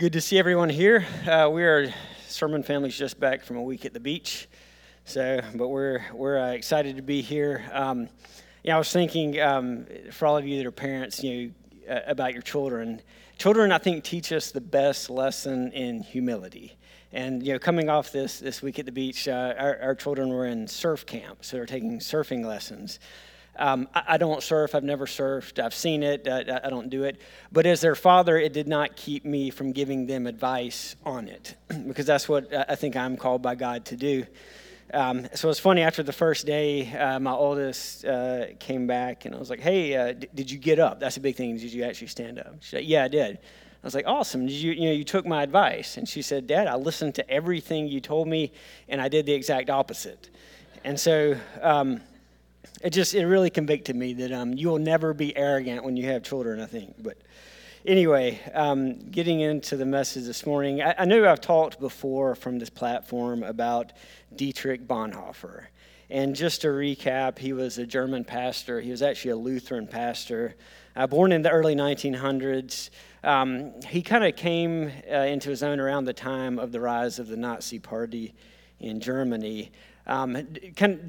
Good to see everyone here. Uh, we are sermon families just back from a week at the beach, so but we're we're uh, excited to be here. Um, yeah, I was thinking um, for all of you that are parents, you know, uh, about your children. Children, I think, teach us the best lesson in humility. And you know, coming off this this week at the beach, uh, our, our children were in surf camp, so they're taking surfing lessons. Um, I, I, don't surf. I've never surfed. I've seen it. I, I, don't do it. But as their father, it did not keep me from giving them advice on it because that's what I think I'm called by God to do. Um, so it's funny. After the first day, uh, my oldest uh, came back and I was like, "Hey, uh, d- did you get up? That's a big thing. Did you actually stand up?" She said, "Yeah, I did." I was like, "Awesome. Did you, you know, you took my advice?" And she said, "Dad, I listened to everything you told me, and I did the exact opposite." And so. Um, it just it really convicted me that um, you will never be arrogant when you have children. I think, but anyway, um, getting into the message this morning, I, I, know I've talked before from this platform about Dietrich Bonhoeffer. And just to recap, he was a German pastor. He was actually a Lutheran pastor. Uh, born in the early 1900s, um, he kind of came uh, into his own around the time of the rise of the Nazi Party in Germany. Um,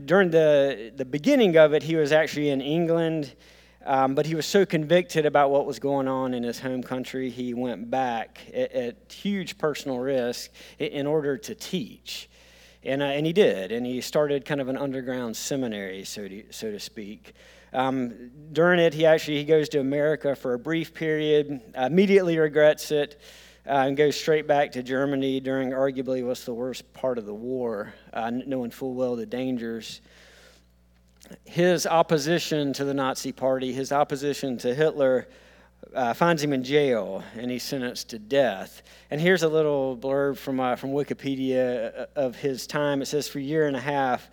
during the, the beginning of it, he was actually in England, um, but he was so convicted about what was going on in his home country, he went back at, at huge personal risk in order to teach. And, uh, and he did, and he started kind of an underground seminary, so to, so to speak. Um, during it, he actually he goes to America for a brief period, immediately regrets it, uh, and goes straight back to Germany during arguably what's the worst part of the war, uh, knowing full well the dangers. His opposition to the Nazi Party, his opposition to Hitler, uh, finds him in jail and he's sentenced to death. And here's a little blurb from, uh, from Wikipedia uh, of his time. It says, For a year and a half,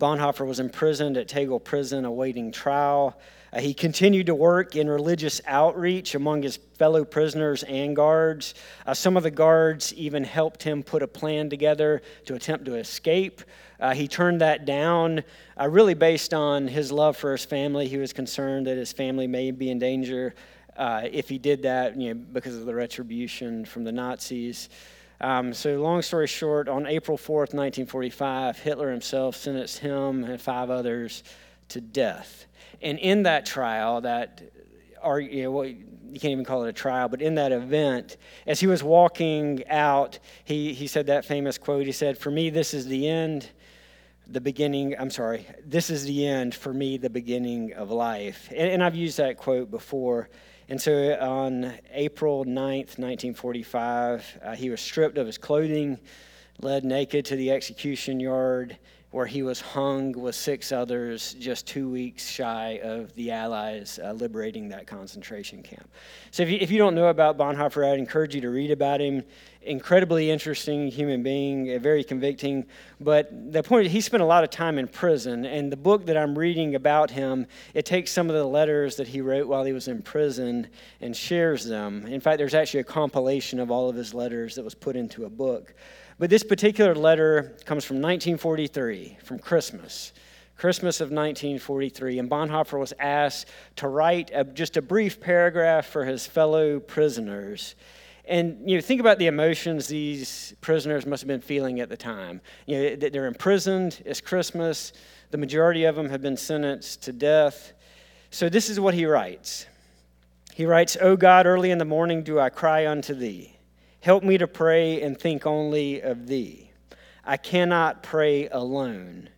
Bonhoeffer was imprisoned at Tegel Prison awaiting trial. Uh, he continued to work in religious outreach among his fellow prisoners and guards. Uh, some of the guards even helped him put a plan together to attempt to escape. Uh, he turned that down, uh, really based on his love for his family. He was concerned that his family may be in danger uh, if he did that, you know, because of the retribution from the Nazis. Um, so, long story short, on April 4th, 1945, Hitler himself sentenced him and five others to death. And in that trial, that, or, you, know, you can't even call it a trial, but in that event, as he was walking out, he, he said that famous quote. He said, For me, this is the end, the beginning, I'm sorry, this is the end, for me, the beginning of life. And, and I've used that quote before. And so on April 9th, 1945, uh, he was stripped of his clothing, led naked to the execution yard where he was hung with six others just two weeks shy of the Allies uh, liberating that concentration camp. So, if you, if you don't know about Bonhoeffer, I'd encourage you to read about him. Incredibly interesting human being, very convicting. But the point is, he spent a lot of time in prison, and the book that I'm reading about him, it takes some of the letters that he wrote while he was in prison and shares them. In fact, there's actually a compilation of all of his letters that was put into a book. But this particular letter comes from 1943, from Christmas. Christmas of 1943, and Bonhoeffer was asked to write a, just a brief paragraph for his fellow prisoners. And you know, think about the emotions these prisoners must have been feeling at the time. You know, they're imprisoned. It's Christmas. The majority of them have been sentenced to death. So this is what he writes. He writes, "O God, early in the morning do I cry unto thee." Help me to pray and think only of thee. I cannot pray alone.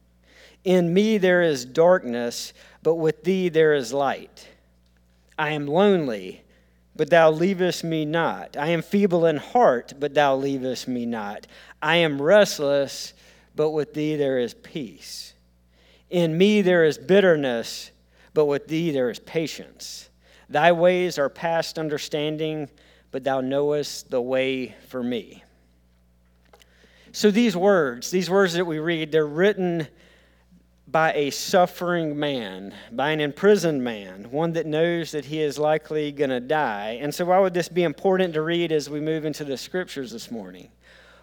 In me there is darkness, but with thee there is light. I am lonely, but thou leavest me not. I am feeble in heart, but thou leavest me not. I am restless, but with thee there is peace. In me there is bitterness, but with thee there is patience. Thy ways are past understanding but thou knowest the way for me. So these words, these words that we read, they're written by a suffering man, by an imprisoned man, one that knows that he is likely going to die. And so, why would this be important to read as we move into the scriptures this morning?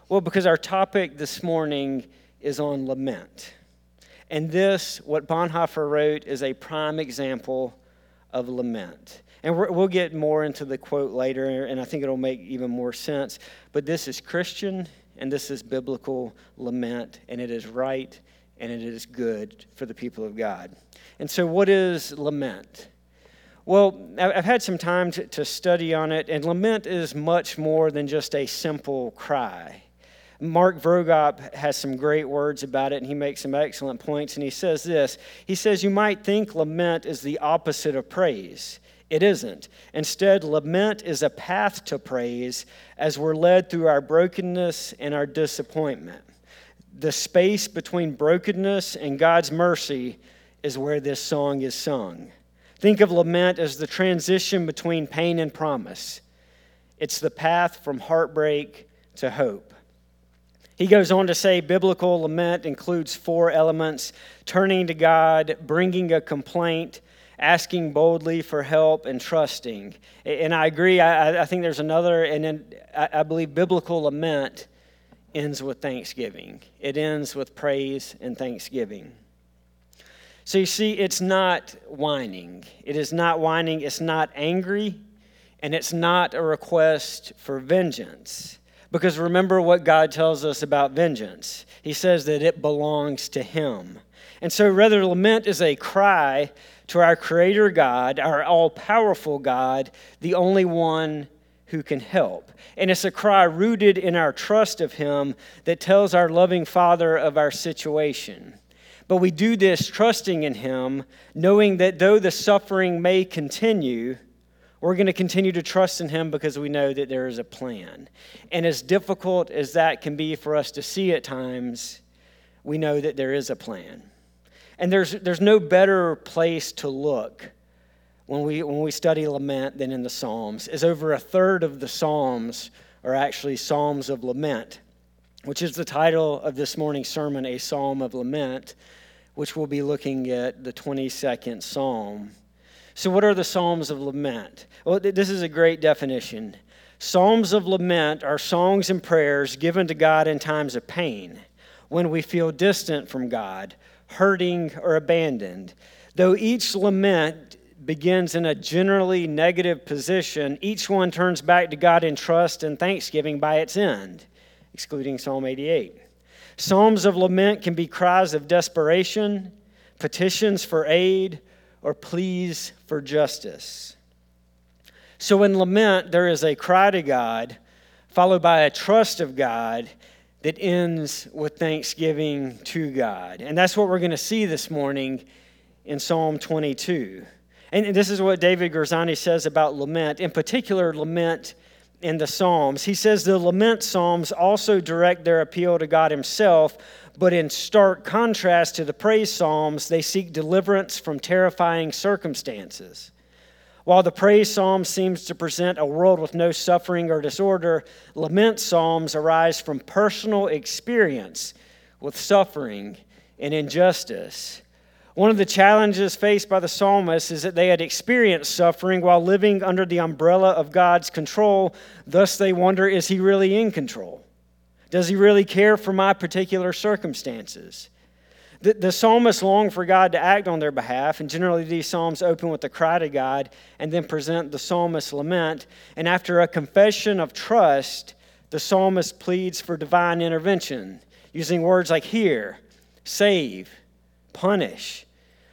Well, because our topic this morning is on lament. And this, what Bonhoeffer wrote, is a prime example of lament. And we will get more into the quote later, and I think it'll make even more sense. But this is Christian, and this is biblical lament, and it is right, and it is good for the people of God. And so, what is lament? Well, I've had some time to, study on it, and lament is much more than just a simple cry. Mark Vroegop has some great words about it, and he makes some excellent points. And he says this He says, You might think lament is the opposite of praise. It isn't. Instead, lament is a path to praise as we're led through our brokenness and our disappointment. The space between brokenness and God's mercy is where this song is sung. Think of lament as the transition between pain and promise. It's the path from heartbreak to hope. He goes on to say biblical lament includes four elements turning to God, bringing a complaint, asking boldly for help, and trusting. And I agree, I, I think there's another, and then I, I believe biblical lament ends with thanksgiving. It ends with praise and thanksgiving. So you see, it's not whining. It is not whining, it's not angry, and it's not a request for vengeance. Because remember what God tells us about vengeance. He says that it belongs to Him. And so, rather, lament is a cry to our Creator God, our all powerful God, the only one who can help. And it's a cry rooted in our trust of Him that tells our loving Father of our situation. But we do this trusting in Him, knowing that though the suffering may continue, we're going to continue to trust in Him because we know that there is a plan. And as difficult as that can be for us to see at times, we know that there is a plan. And there's, there's no better place to look when we, when we study lament than in the Psalms, is over a third of the Psalms are actually Psalms of lament, which is the title of this morning's sermon, A Psalm of Lament, which we'll be looking at the 22nd Psalm. So, what are the Psalms of Lament? Well, this is a great definition. Psalms of lament are songs and prayers given to God in times of pain, when we feel distant from God, hurting, or abandoned. Though each lament begins in a generally negative position, each one turns back to God in trust and thanksgiving by its end, excluding Psalm 88. Psalms of lament can be cries of desperation, petitions for aid, or pleas for justice. So in lament, there is a cry to God, followed by a trust of God that ends with thanksgiving to God. And that's what we're going to see this morning in Psalm 22. And this is what David Guarzani says about lament, in particular, lament in the Psalms. He says the lament Psalms also direct their appeal to God Himself but in stark contrast to the praise psalms, they seek deliverance from terrifying circumstances. While the praise psalm seems to present a world with no suffering or disorder, lament psalms arise from personal experience with suffering and injustice. One of the challenges faced by the psalmists is that they had experienced suffering while living under the umbrella of God's control. Thus, they wonder is he really in control? Does he really care for my particular circumstances? The, the psalmists long for God to act on their behalf, and generally these psalms open with a cry to God and then present the psalmist's lament. And after a confession of trust, the psalmist pleads for divine intervention, using words like hear, save, punish.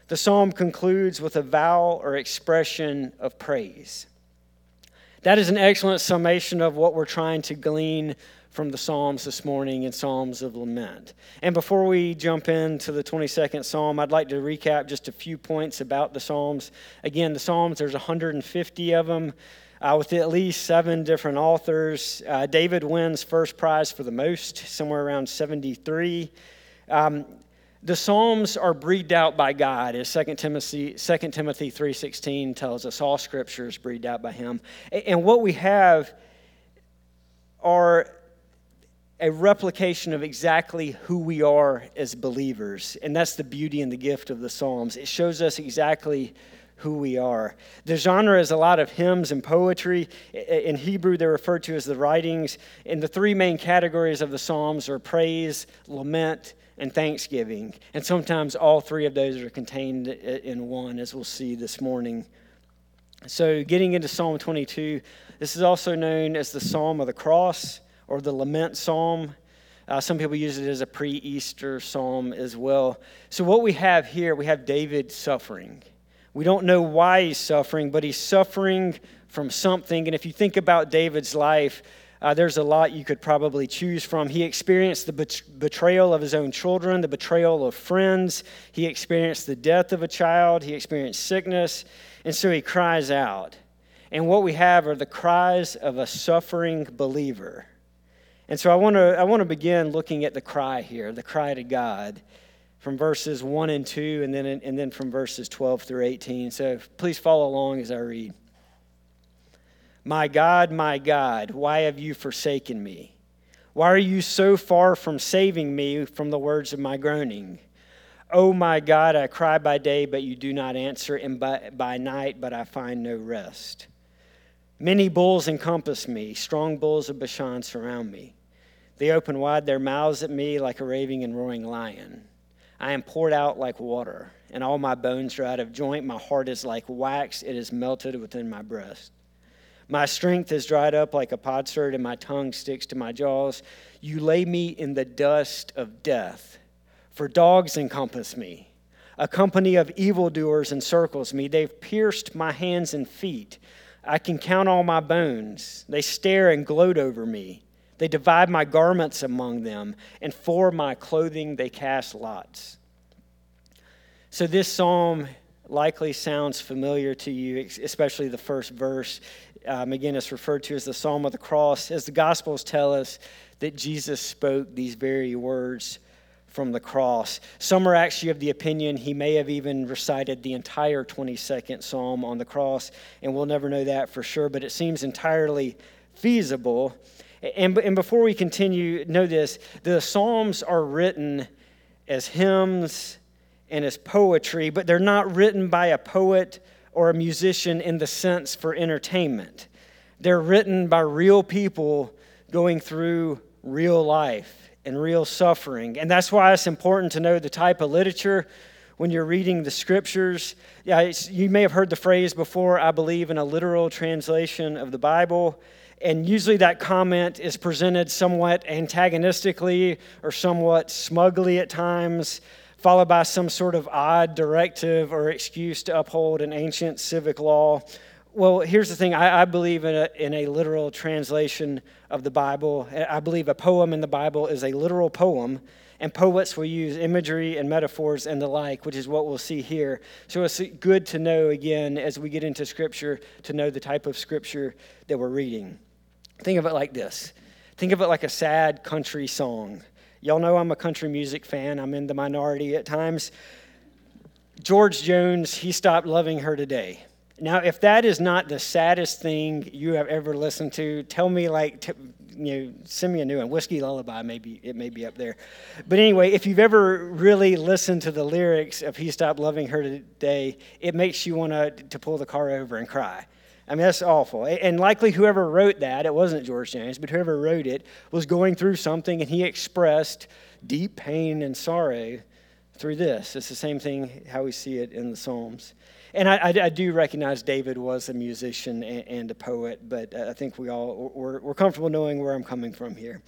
The psalm concludes with a vow or expression of praise. That is an excellent summation of what we're trying to glean from the Psalms this morning in Psalms of Lament. And before we jump into the 22nd Psalm, I'd like to recap just a few points about the Psalms. Again, the Psalms, there's 150 of them. Uh, with at least seven different authors. Uh, David wins first prize for the most, somewhere around 73. Um, the Psalms are breathed out by God, as 2 Timothy, 2 Timothy 3.16 tells us. All Scripture is breathed out by Him. And what we have are a replication of exactly who we are as believers. And that's the beauty and the gift of the Psalms. It shows us exactly who we are. The genre is a lot of hymns and poetry. In Hebrew, they're referred to as the writings. And the three main categories of the Psalms are praise, lament, and thanksgiving. And sometimes all three of those are contained in one, as we'll see this morning. So, getting into Psalm 22, this is also known as the Psalm of the Cross or the Lament Psalm. Uh, some people use it as a pre Easter psalm as well. So, what we have here, we have David suffering. We don't know why he's suffering, but he's suffering from something. And if you think about David's life, uh, there's a lot you could probably choose from. He experienced the bet- betrayal of his own children, the betrayal of friends. He experienced the death of a child. He experienced sickness. And so he cries out. And what we have are the cries of a suffering believer. And so I want to I want to begin looking at the cry here, the cry to God from verses 1 and 2 and then and then from verses 12 through 18. So please follow along as I read. My God, my God, why have you forsaken me? Why are you so far from saving me from the words of my groaning? Oh my God, I cry by day, but you do not answer, and by, by night, but I find no rest. Many bulls encompass me, strong bulls of Bashan surround me. They open wide their mouths at me like a raving and roaring lion. I am poured out like water, and all my bones are out of joint. My heart is like wax, it is melted within my breast. My strength is dried up like a potsherd, and my tongue sticks to my jaws. You lay me in the dust of death, for dogs encompass me. A company of evildoers encircles me. They've pierced my hands and feet. I can count all my bones. They stare and gloat over me. They divide my garments among them, and for my clothing they cast lots. So, this psalm likely sounds familiar to you, especially the first verse. Um, again, it's referred to as the Psalm of the Cross, as the Gospels tell us that Jesus spoke these very words from the cross. Some are actually of the opinion he may have even recited the entire 22nd Psalm on the cross, and we'll never know that for sure, but it seems entirely feasible. And, and before we continue, know this the Psalms are written as hymns and as poetry, but they're not written by a poet or a musician in the sense for entertainment. They're written by real people going through real life and real suffering. And that's why it's important to know the type of literature when you're reading the scriptures. Yeah, you may have heard the phrase before I believe in a literal translation of the Bible. And usually that comment is presented somewhat antagonistically or somewhat smugly at times followed by some sort of odd directive or excuse to uphold an ancient civic law. Well, here's the thing I, I believe in a, in a literal translation of the Bible. I believe a poem in the Bible is a literal poem, and poets will use imagery and metaphors and the like, which is what we'll see here. So it's good to know, again, as we get into Scripture, to know the type of Scripture that we're reading. Think of it like this think of it like a sad country song. Y'all know I'm a country music fan, I'm in the minority at times. George Jones, he stopped loving her today. Now, if that is not the saddest thing you have ever listened to, tell me, like, t- you know, send me a new one. Whiskey Lullaby, maybe it may be up there. But anyway, if you've ever really listened to the lyrics of He Stopped Loving Her Today, it makes you want to pull the car over and cry. I mean, that's awful. And likely whoever wrote that, it wasn't George Jones, but whoever wrote it was going through something and he expressed deep pain and sorrow through this. It's the same thing how we see it in the Psalms. And I, I, I do recognize David was a musician and, and, a poet, but uh, I think we all, we're, we're comfortable knowing where I'm coming from here.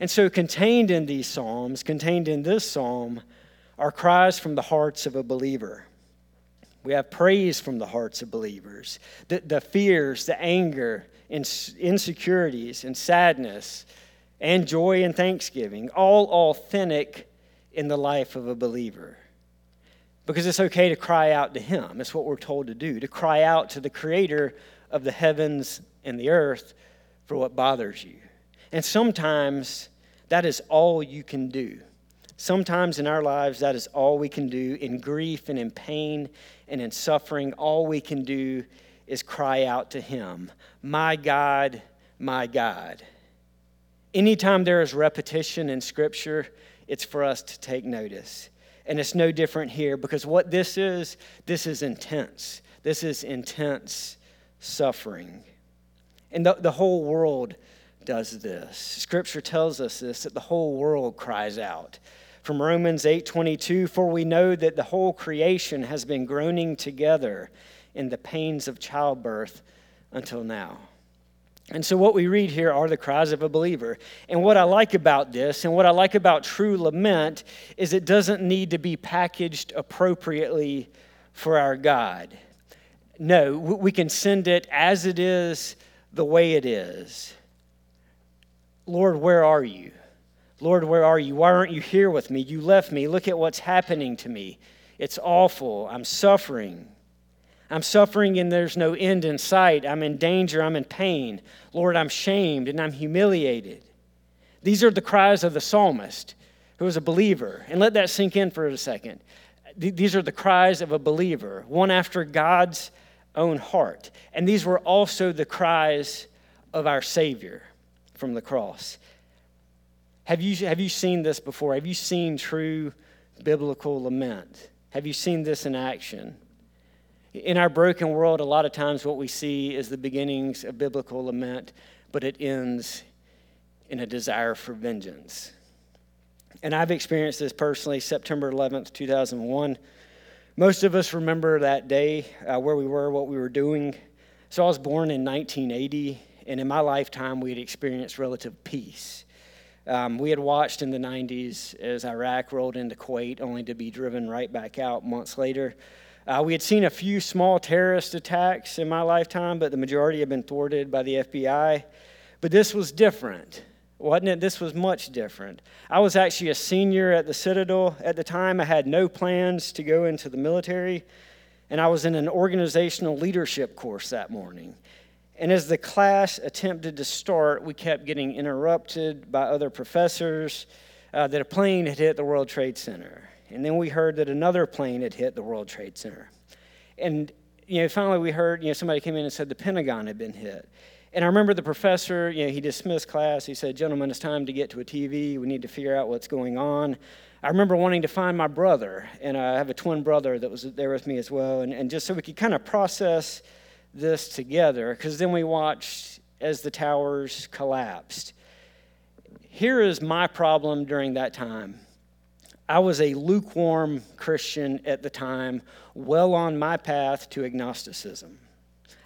And so, contained in these Psalms, contained in this Psalm, are cries from the hearts of a believer. We have praise from the hearts of believers. The, the fears, the anger, insecurities, and sadness, and joy and thanksgiving, all authentic in the life of a believer. Because it's okay to cry out to Him. It's what we're told to do, to cry out to the Creator of the heavens and the earth for what bothers you. And sometimes that is all you can do. Sometimes in our lives, that is all we can do. In grief and in pain and in suffering, all we can do is cry out to Him My God, my God. Anytime there is repetition in Scripture, it's for us to take notice. And it's no different here because what this is, this is intense. This is intense suffering. And the, the whole world does this. Scripture tells us this that the whole world cries out from Romans 8:22 for we know that the whole creation has been groaning together in the pains of childbirth until now. And so, what we read here are the cries of a believer. And what I like about this, and what I like about true lament, is it doesn't need to be packaged appropriately for our God. No, we can send it as it is, the way it is. Lord, where are you? Lord, where are you? Why aren't you here with me? You left me. Look at what's happening to me. It's awful. I'm suffering. I'm suffering and there's no end in sight. I'm in danger. I'm in pain. Lord, I'm shamed and I'm humiliated. These are the cries of the psalmist who is a believer. And let that sink in for a second. These are the cries of a believer, one after God's own heart. And these were also the cries of our Savior from the cross. Have you, have you seen this before? Have you seen true biblical lament? Have you seen this in action? In our broken world, a lot of times what we see is the beginnings of biblical lament, but it ends in a desire for vengeance. And I've experienced this personally September 11th, 2001. Most of us remember that day, uh, where we were, what we were doing. So I was born in 1980, and in my lifetime, we had experienced relative peace. Um, we had watched in the 90s as Iraq rolled into Kuwait, only to be driven right back out months later. Uh, we had seen a few small terrorist attacks in my lifetime, but the majority had been thwarted by the FBI. But this was different, wasn't it? This was much different. I was actually a senior at the Citadel at the time. I had no plans to go into the military, and I was in an organizational leadership course that morning. And as the class attempted to start, we kept getting interrupted by other professors uh, that a plane had hit the World Trade Center. And then we heard that another plane had hit the World Trade Center. And you know, finally we heard, you know, somebody came in and said the Pentagon had been hit. And I remember the professor, you know, he dismissed class. He said, Gentlemen, it's time to get to a TV. We need to figure out what's going on. I remember wanting to find my brother, and I have a twin brother that was there with me as well. And, and just so we could kind of process this together, because then we watched as the towers collapsed. Here is my problem during that time I was a lukewarm Christian at the time, well on my path to agnosticism.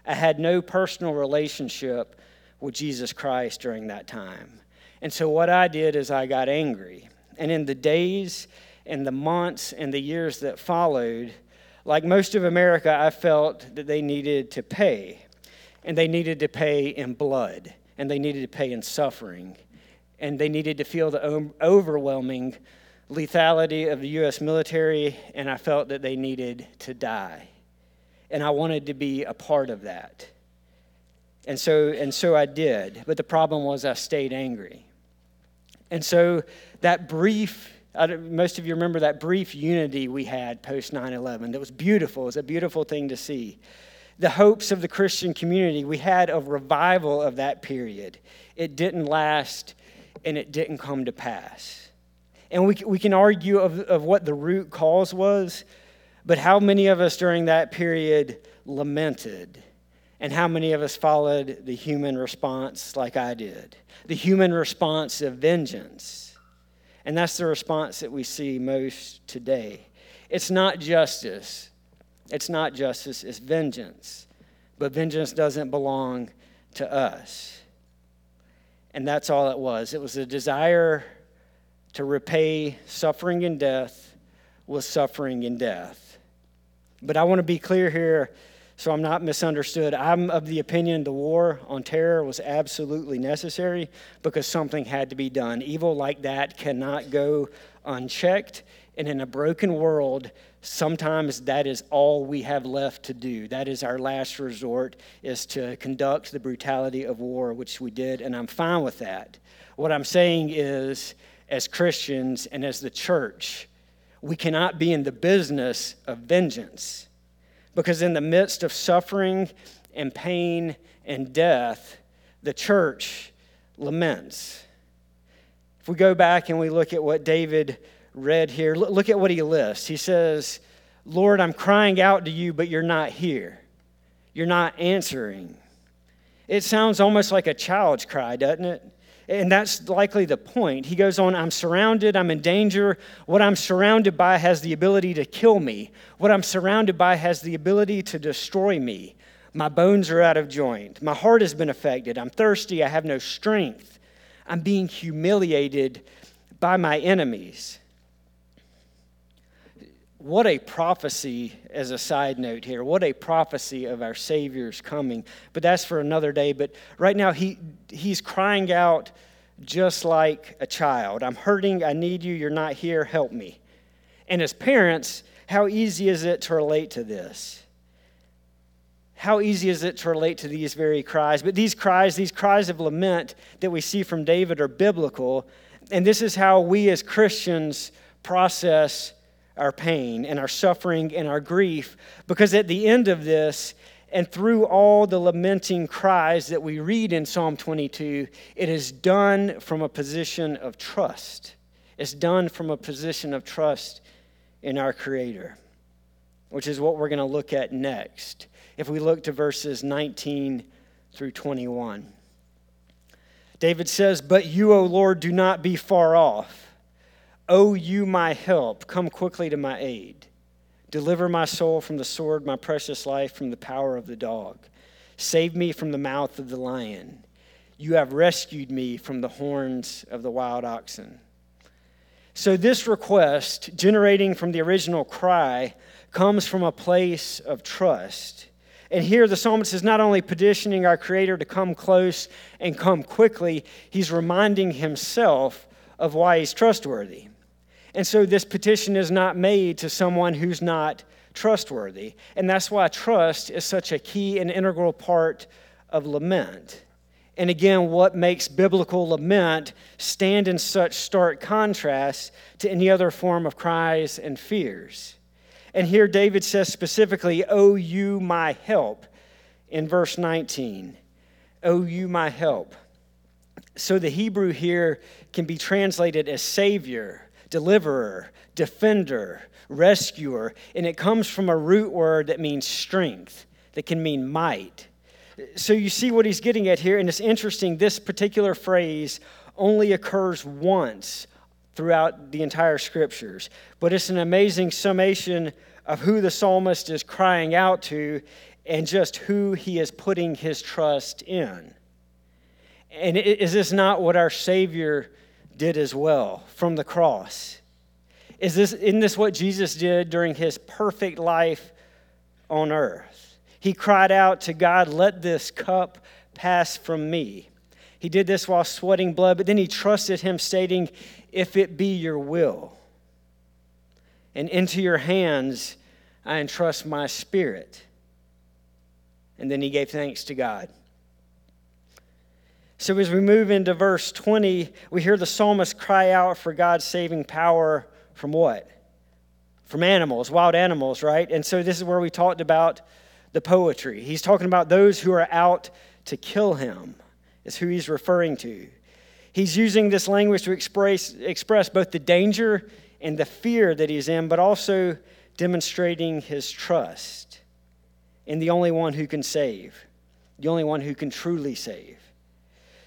I had no personal relationship with Jesus Christ during that time. And so what I did is I got angry. And in the days and the months and the years that followed, like most of America, I felt that they needed to pay. And they needed to pay in blood. And they needed to pay in suffering. And they needed to feel the overwhelming lethality of the U.S. military, and I felt that they needed to die. And I wanted to be a part of that. And so, and so I did. But the problem was I stayed angry. And so that brief, most of you remember that brief unity we had post 9 11 that was beautiful. It was a beautiful thing to see. The hopes of the Christian community, we had a revival of that period. It didn't last and it didn't come to pass. And we, we can argue of, of what the root cause was, but how many of us during that period lamented? And how many of us followed the human response like I did? The human response of vengeance. And that's the response that we see most today. It's not justice. It's not justice, it's vengeance. But vengeance doesn't belong to us. And that's all it was. It was a desire to repay suffering and death with suffering and death. But I want to be clear here so I'm not misunderstood. I'm of the opinion the war on terror was absolutely necessary because something had to be done. Evil like that cannot go unchecked. And in a broken world, sometimes that is all we have left to do. That is our last resort, is to conduct the brutality of war, which we did, and I'm fine with that. What I'm saying is, as Christians and as the church, we cannot be in the business of vengeance. Because in the midst of suffering and pain and death, the church laments. If we go back and we look at what David read here, look at what he lists. He says, Lord, I'm crying out to you, but you're not here. You're not answering. It sounds almost like a child's cry, doesn't it? And that's likely the point. He goes on, I'm surrounded, I'm in danger. What I'm surrounded by has the ability to kill me. What I'm surrounded by has the ability to destroy me. My bones are out of joint. My heart has been affected. I'm thirsty. I have no strength. I'm being humiliated by my enemies. What a prophecy, as a side note here. What a prophecy of our Savior's coming. But that's for another day. But right now, he, he's crying out just like a child I'm hurting. I need you. You're not here. Help me. And as parents, how easy is it to relate to this? How easy is it to relate to these very cries? But these cries, these cries of lament that we see from David, are biblical. And this is how we as Christians process our pain and our suffering and our grief, because at the end of this, and through all the lamenting cries that we read in Psalm 22, it is done from a position of trust. It's done from a position of trust in our Creator, which is what we're going to look at next. If we look to verses 19 through 21, David says, But you, O Lord, do not be far off. O you, my help, come quickly to my aid. Deliver my soul from the sword, my precious life from the power of the dog. Save me from the mouth of the lion. You have rescued me from the horns of the wild oxen. So, this request, generating from the original cry, comes from a place of trust. And here the psalmist is not only petitioning our Creator to come close and come quickly, he's reminding himself of why he's trustworthy. And so this petition is not made to someone who's not trustworthy. And that's why trust is such a key and integral part of lament. And again, what makes biblical lament stand in such stark contrast to any other form of cries and fears? And here David says specifically, O you my help, in verse 19. Oh, you my help. So the Hebrew here can be translated as Savior deliverer, defender, rescuer, and it comes from a root word that means strength, that can mean might. So you see what he's getting at here, and it's interesting. This particular phrase only occurs once throughout the entire scriptures, but it's an amazing summation of who the psalmist is crying out to and just who he is putting his trust in. And is this not what our Savior did as well from the cross. Is this, isn't this what Jesus did during his perfect life on earth? He cried out to God, Let this cup pass from me. He did this while sweating blood, but then he trusted him, stating, If it be your will. And into your hands I entrust my spirit. And then he gave thanks to God. So, as we move into verse 20, we hear the psalmist cry out for God's saving power from what? From animals, wild animals, right? And so, this is where we talked about the poetry. He's talking about those who are out to kill him, is who he's referring to. He's using this language to express, express both the danger and the fear that he's in, but also demonstrating his trust in the only one who can save, the only one who can truly save.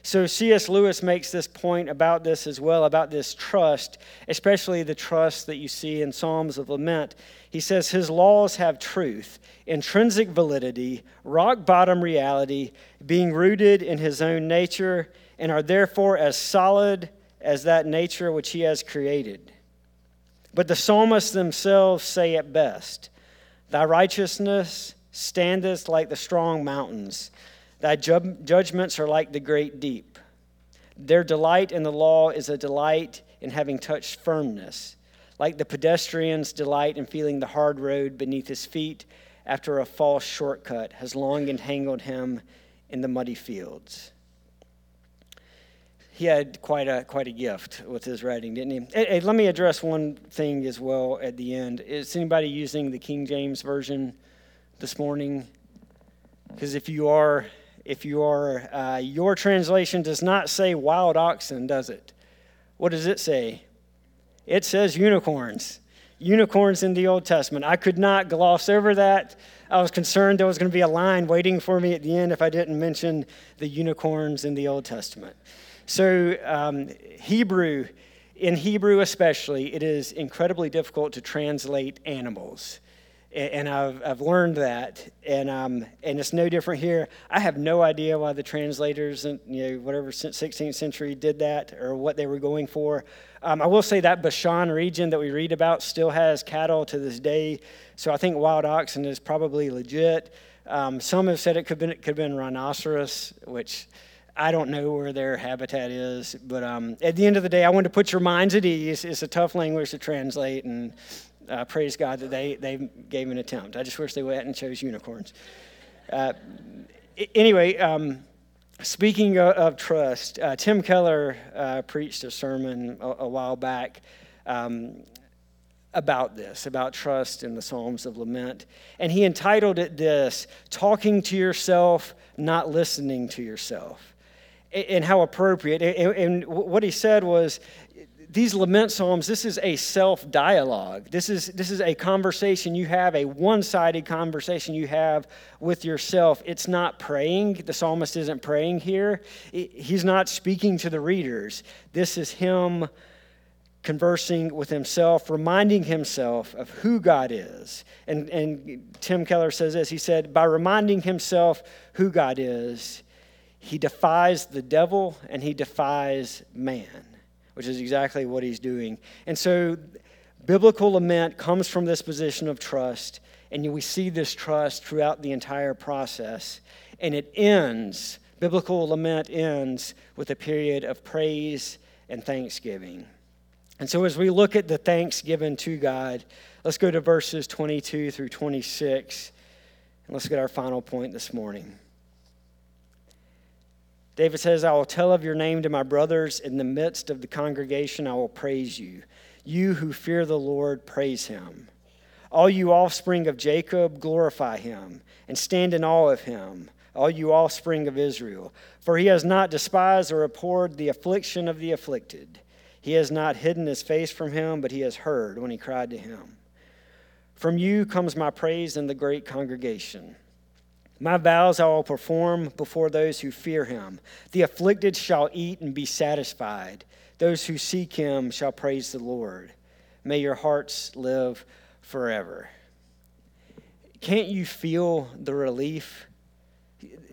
So, C.S. Lewis makes this point about this as well, about this trust, especially the trust that you see in Psalms of Lament. He says, His laws have truth, intrinsic validity, rock bottom reality, being rooted in His own nature, and are therefore as solid as that nature which He has created. But the psalmists themselves say it best Thy righteousness standeth like the strong mountains. Thy ju- judgments are like the great deep. Their delight in the law is a delight in having touched firmness, like the pedestrian's delight in feeling the hard road beneath his feet after a false shortcut has long entangled him in the muddy fields. He had quite a quite a gift with his writing, didn't he? Hey, hey, let me address one thing as well at the end. Is anybody using the King James version this morning? Because if you are, if you are, uh, your translation does not say wild oxen, does it? What does it say? It says unicorns. Unicorns in the Old Testament. I could not gloss over that. I was concerned there was going to be a line waiting for me at the end if I didn't mention the unicorns in the Old Testament. So, um, Hebrew, in Hebrew especially, it is incredibly difficult to translate animals. And I've, I've learned that, and, um, and it's no different here. I have no idea why the translators, you know, whatever 16th century did that or what they were going for. Um, I will say that Bashan region that we read about still has cattle to this day, so I think wild oxen is probably legit. Um, some have said it could, been, it could have been rhinoceros, which I don't know where their habitat is, but um, at the end of the day, I want to put your minds at ease. It's a tough language to translate, and uh, praise God that they, they gave an attempt. I just wish they went and chose unicorns. Uh, anyway, um, speaking of, of trust, uh, Tim Keller uh, preached a sermon a, a while back um, about this, about trust in the Psalms of Lament. And he entitled it this Talking to Yourself, Not Listening to Yourself and how appropriate. And what he said was, these lament psalms this is a self dialogue this is this is a conversation you have a one-sided conversation you have with yourself. It's not praying. The psalmist isn't praying here. He's not speaking to the readers. This is him conversing with himself reminding himself of who god is. And and tim keller says this. He said by reminding himself who god is he defies the devil and he defies man, which is exactly what he's doing. And so, biblical lament comes from this position of trust, and we see this trust throughout the entire process. And it ends, biblical lament ends with a period of praise and thanksgiving. And so, as we look at the thanks given to God, let's go to verses 22 through 26, and let's get our final point this morning. David says, I will tell of your name to my brothers. In the midst of the congregation, I will praise you. You who fear the Lord, praise him. All you offspring of Jacob, glorify him and stand in awe of him, all you offspring of Israel. For he has not despised or abhorred the affliction of the afflicted. He has not hidden his face from him, but he has heard when he cried to him. From you comes my praise in the great congregation. My vows I will perform before those who fear him. The afflicted shall eat and be satisfied. Those who seek him shall praise the Lord. May your hearts live forever. Can't you feel the relief?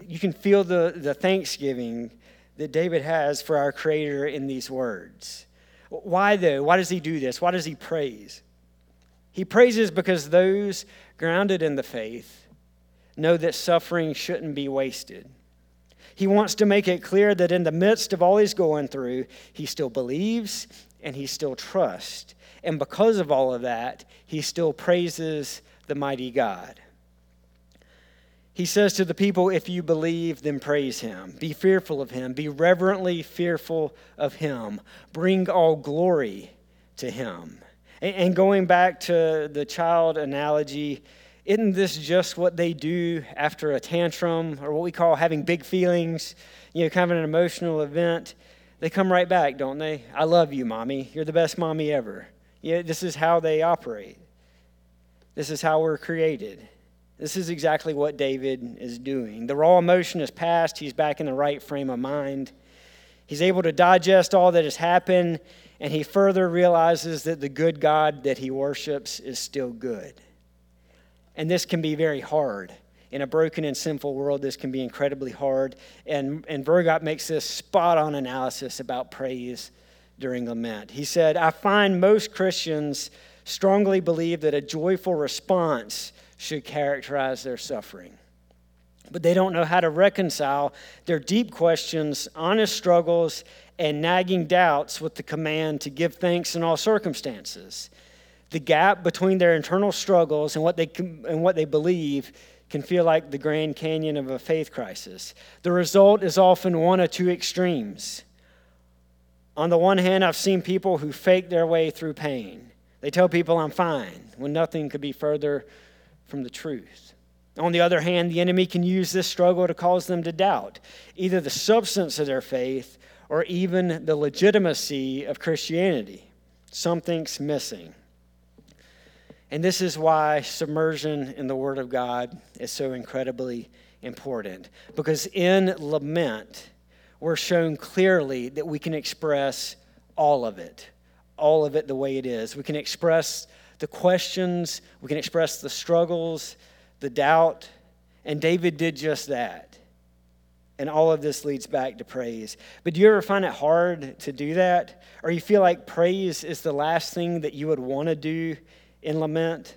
You can feel the, the thanksgiving that David has for our Creator in these words. Why, though? Why does he do this? Why does he praise? He praises because those grounded in the faith know that suffering shouldn't be wasted. He wants to make it clear that in the midst of all he's going through, he still believes and he still trusts. And because of all of that, he still praises the mighty God. He says to the people, If you believe, then praise him. Be fearful of him. Be reverently fearful of him. Bring all glory to him. And going back to the child analogy, isn't this just what they do after a tantrum or what we call having big feelings, you know, kind of an emotional event? They come right back, don't they? I love you, mommy. You're the best mommy ever. Yeah, this is how they operate. This is how we're created. This is exactly what David is doing. The raw emotion is past. He's back in the right frame of mind. He's able to digest all that has happened, and he further realizes that the good God that he worships is still good. And this can be very hard. In a broken and sinful world, this can be incredibly hard. And, and Vroegop makes this spot on analysis about praise during lament. He said, I find most Christians strongly believe that a joyful response should characterize their suffering. But they don't know how to reconcile their deep questions, honest struggles, and nagging doubts with the command to give thanks in all circumstances the gap between their internal struggles and what they, and what they believe can feel like the Grand Canyon of a faith crisis. The result is often one of two extremes. On the one hand, I've seen people who fake their way through pain. They tell people I'm fine when nothing could be further from the truth. On the other hand, the enemy can use this struggle to cause them to doubt either the substance of their faith or even the legitimacy of Christianity. Something's missing. And this is why submersion in the Word of God is so incredibly important. Because in lament, we're shown clearly that we can express all of it, all of it the way it is. We can express the questions, we can express the struggles, the doubt, and David did just that. And all of this leads back to praise. But do you ever find it hard to do that? Or you feel like praise is the last thing that you would want to do in lament?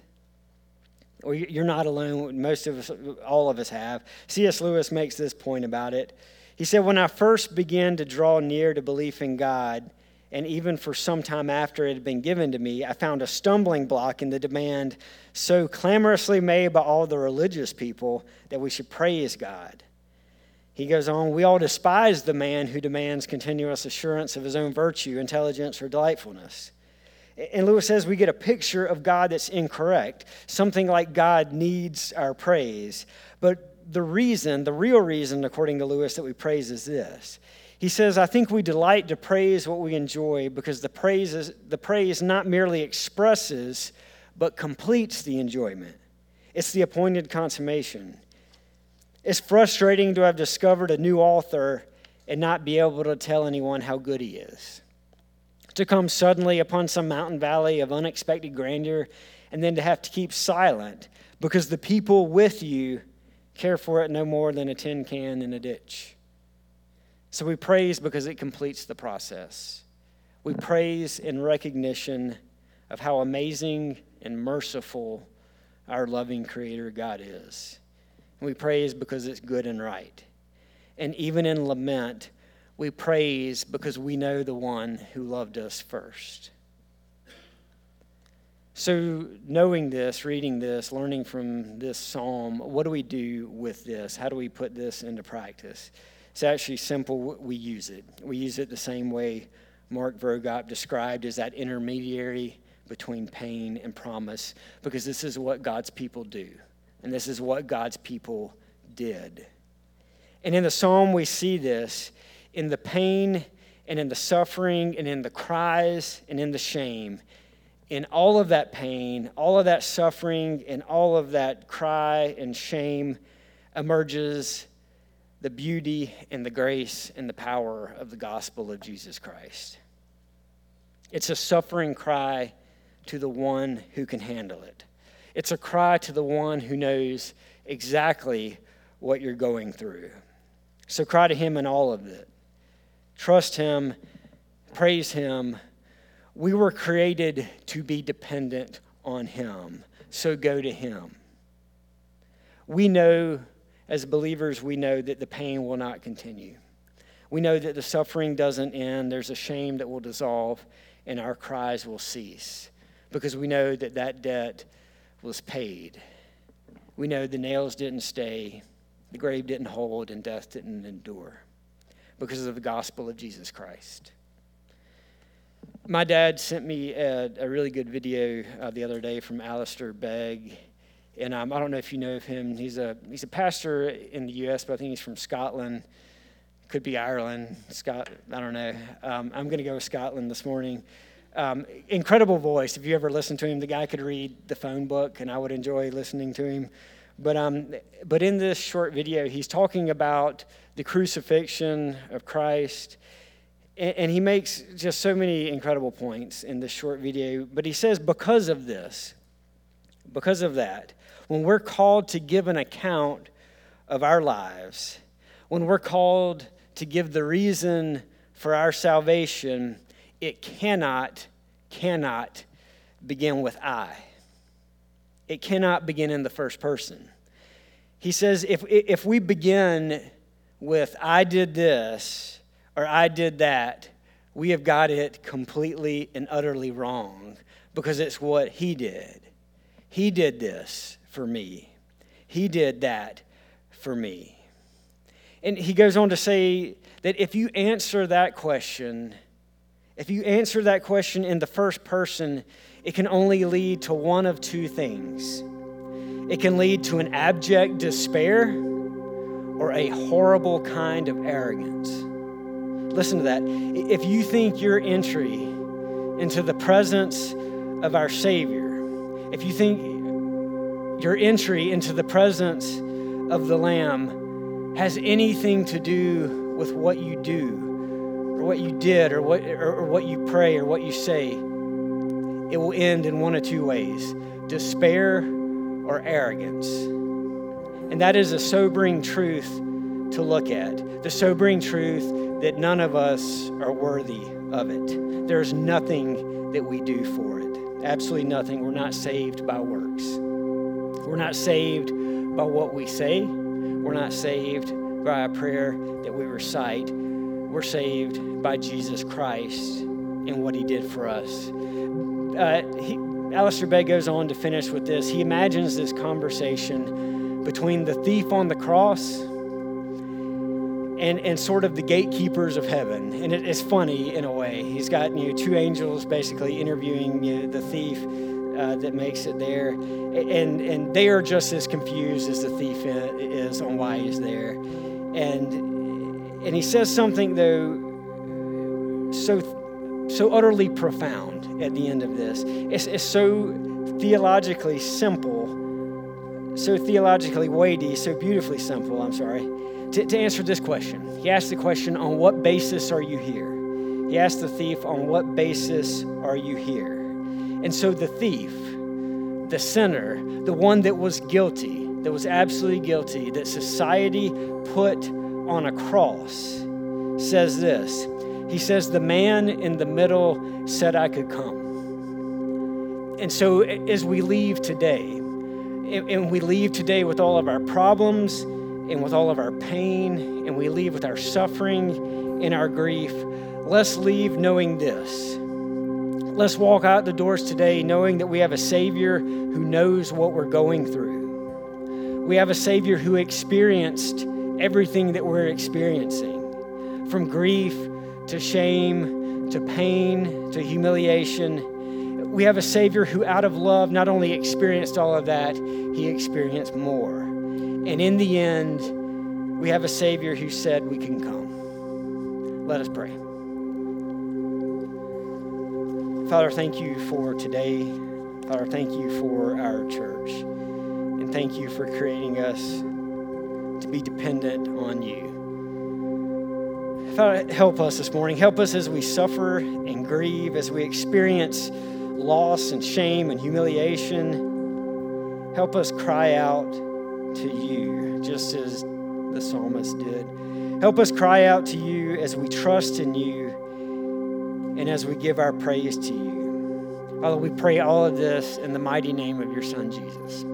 Or you're not alone. Most of us, all of us have. C.S. Lewis makes this point about it. He said, When I first began to draw near to belief in God, and even for some time after it had been given to me, I found a stumbling block in the demand so clamorously made by all the religious people that we should praise God. He goes on, we all despise the man who demands continuous assurance of his own virtue, intelligence, or delightfulness. And Lewis says we get a picture of God that's incorrect, something like God needs our praise. But the reason, the real reason, according to Lewis, that we praise is this. He says, I think we delight to praise what we enjoy because the praise, is, the praise not merely expresses, but completes the enjoyment. It's the appointed consummation. It's frustrating to have discovered a new author and not be able to tell anyone how good he is. To come suddenly upon some mountain valley of unexpected grandeur and then to have to keep silent because the people with you care for it no more than a tin can in a ditch. So we praise because it completes the process. We praise in recognition of how amazing and merciful our loving Creator God is. We praise because it's good and right. And even in lament, we praise because we know the one who loved us first. So, knowing this, reading this, learning from this psalm, what do we do with this? How do we put this into practice? It's actually simple. We use it. We use it the same way Mark Vroegop described as that intermediary between pain and promise, because this is what God's people do. And this is what God's people did. And in the psalm, we see this in the pain and in the suffering and in the cries and in the shame. In all of that pain, all of that suffering, and all of that cry and shame emerges the beauty and the grace and the power of the gospel of Jesus Christ. It's a suffering cry to the one who can handle it. It's a cry to the one who knows exactly what you're going through. So cry to him in all of it. Trust him, praise him. We were created to be dependent on him. So go to him. We know, as believers, we know that the pain will not continue. We know that the suffering doesn't end. There's a shame that will dissolve, and our cries will cease because we know that that debt was paid. We know the nails didn't stay, the grave didn't hold, and death didn't endure because of the gospel of Jesus Christ. My dad sent me a, a really good video uh, the other day from Alistair Begg. And um, I don't know if you know of him. He's a, he's a pastor in the U.S., but I think he's from Scotland. Could be Ireland, Scott, I don't know. Um, I'm going to go with Scotland this morning. Um, incredible voice. If you ever listen to him, the guy could read the phone book, and I would enjoy listening to him. But, um, but in this short video, he's talking about the crucifixion of Christ. And, and he makes just so many incredible points in this short video. But he says, because of this, because of that, when we're called to give an account of our lives, when we're called to give the reason for our salvation, it cannot, cannot begin with I. It cannot begin in the first person. He says if, if we begin with, I did this or I did that, we have got it completely and utterly wrong because it's what he did. He did this for me, he did that for me. And he goes on to say that if you answer that question, if you answer that question in the first person, it can only lead to one of two things. It can lead to an abject despair or a horrible kind of arrogance. Listen to that. If you think your entry into the presence of our Savior, if you think your entry into the presence of the Lamb has anything to do with what you do or what you did or what, or, or what you pray or what you say, it will end in one of two ways despair or arrogance. And that is a sobering truth to look at. The sobering truth that none of us are worthy of it. There's nothing that we do for it. Absolutely nothing. We're not saved by works. We're not saved by what we say. We're not saved by a prayer that we recite. We're saved by Jesus Christ and what he did for us. Uh, he, Alistair Begg goes on to finish with this. He imagines this conversation between the thief on the cross and, and sort of the gatekeepers of heaven. And it, it's funny in a way. He's got you know, two angels basically interviewing you know, the thief uh, that makes it there. And, and they are just as confused as the thief is on why he's there. And, and he says something, though, so, so utterly profound at the end of this. It's, it's so theologically simple, so theologically weighty, so beautifully simple, I'm sorry, to, to answer this question. He asked the question, On what basis are you here? He asked the thief, On what basis are you here? And so the thief, the sinner, the one that was guilty, that was absolutely guilty, that society put on a cross, says this. He says, The man in the middle said I could come. And so as we leave today, and we leave today with all of our problems and with all of our pain, and we leave with our suffering and our grief, let's leave knowing this Let's walk out the doors today knowing that we have a Savior who knows what we're going through. We have a Savior who experienced everything that we're experiencing from grief to shame to pain to humiliation. We have a Savior who, out of love, not only experienced all of that, he experienced more. And in the end, we have a Savior who said we can come. Let us pray. Father, thank you for today. Father, thank you for our church. And thank you for creating us to be dependent on you. Father, help us this morning. Help us as we suffer and grieve, as we experience loss and shame and humiliation. Help us cry out to you, just as the psalmist did. Help us cry out to you as we trust in you and as we give our praise to you. Father, we pray all of this in the mighty name of your Son, Jesus.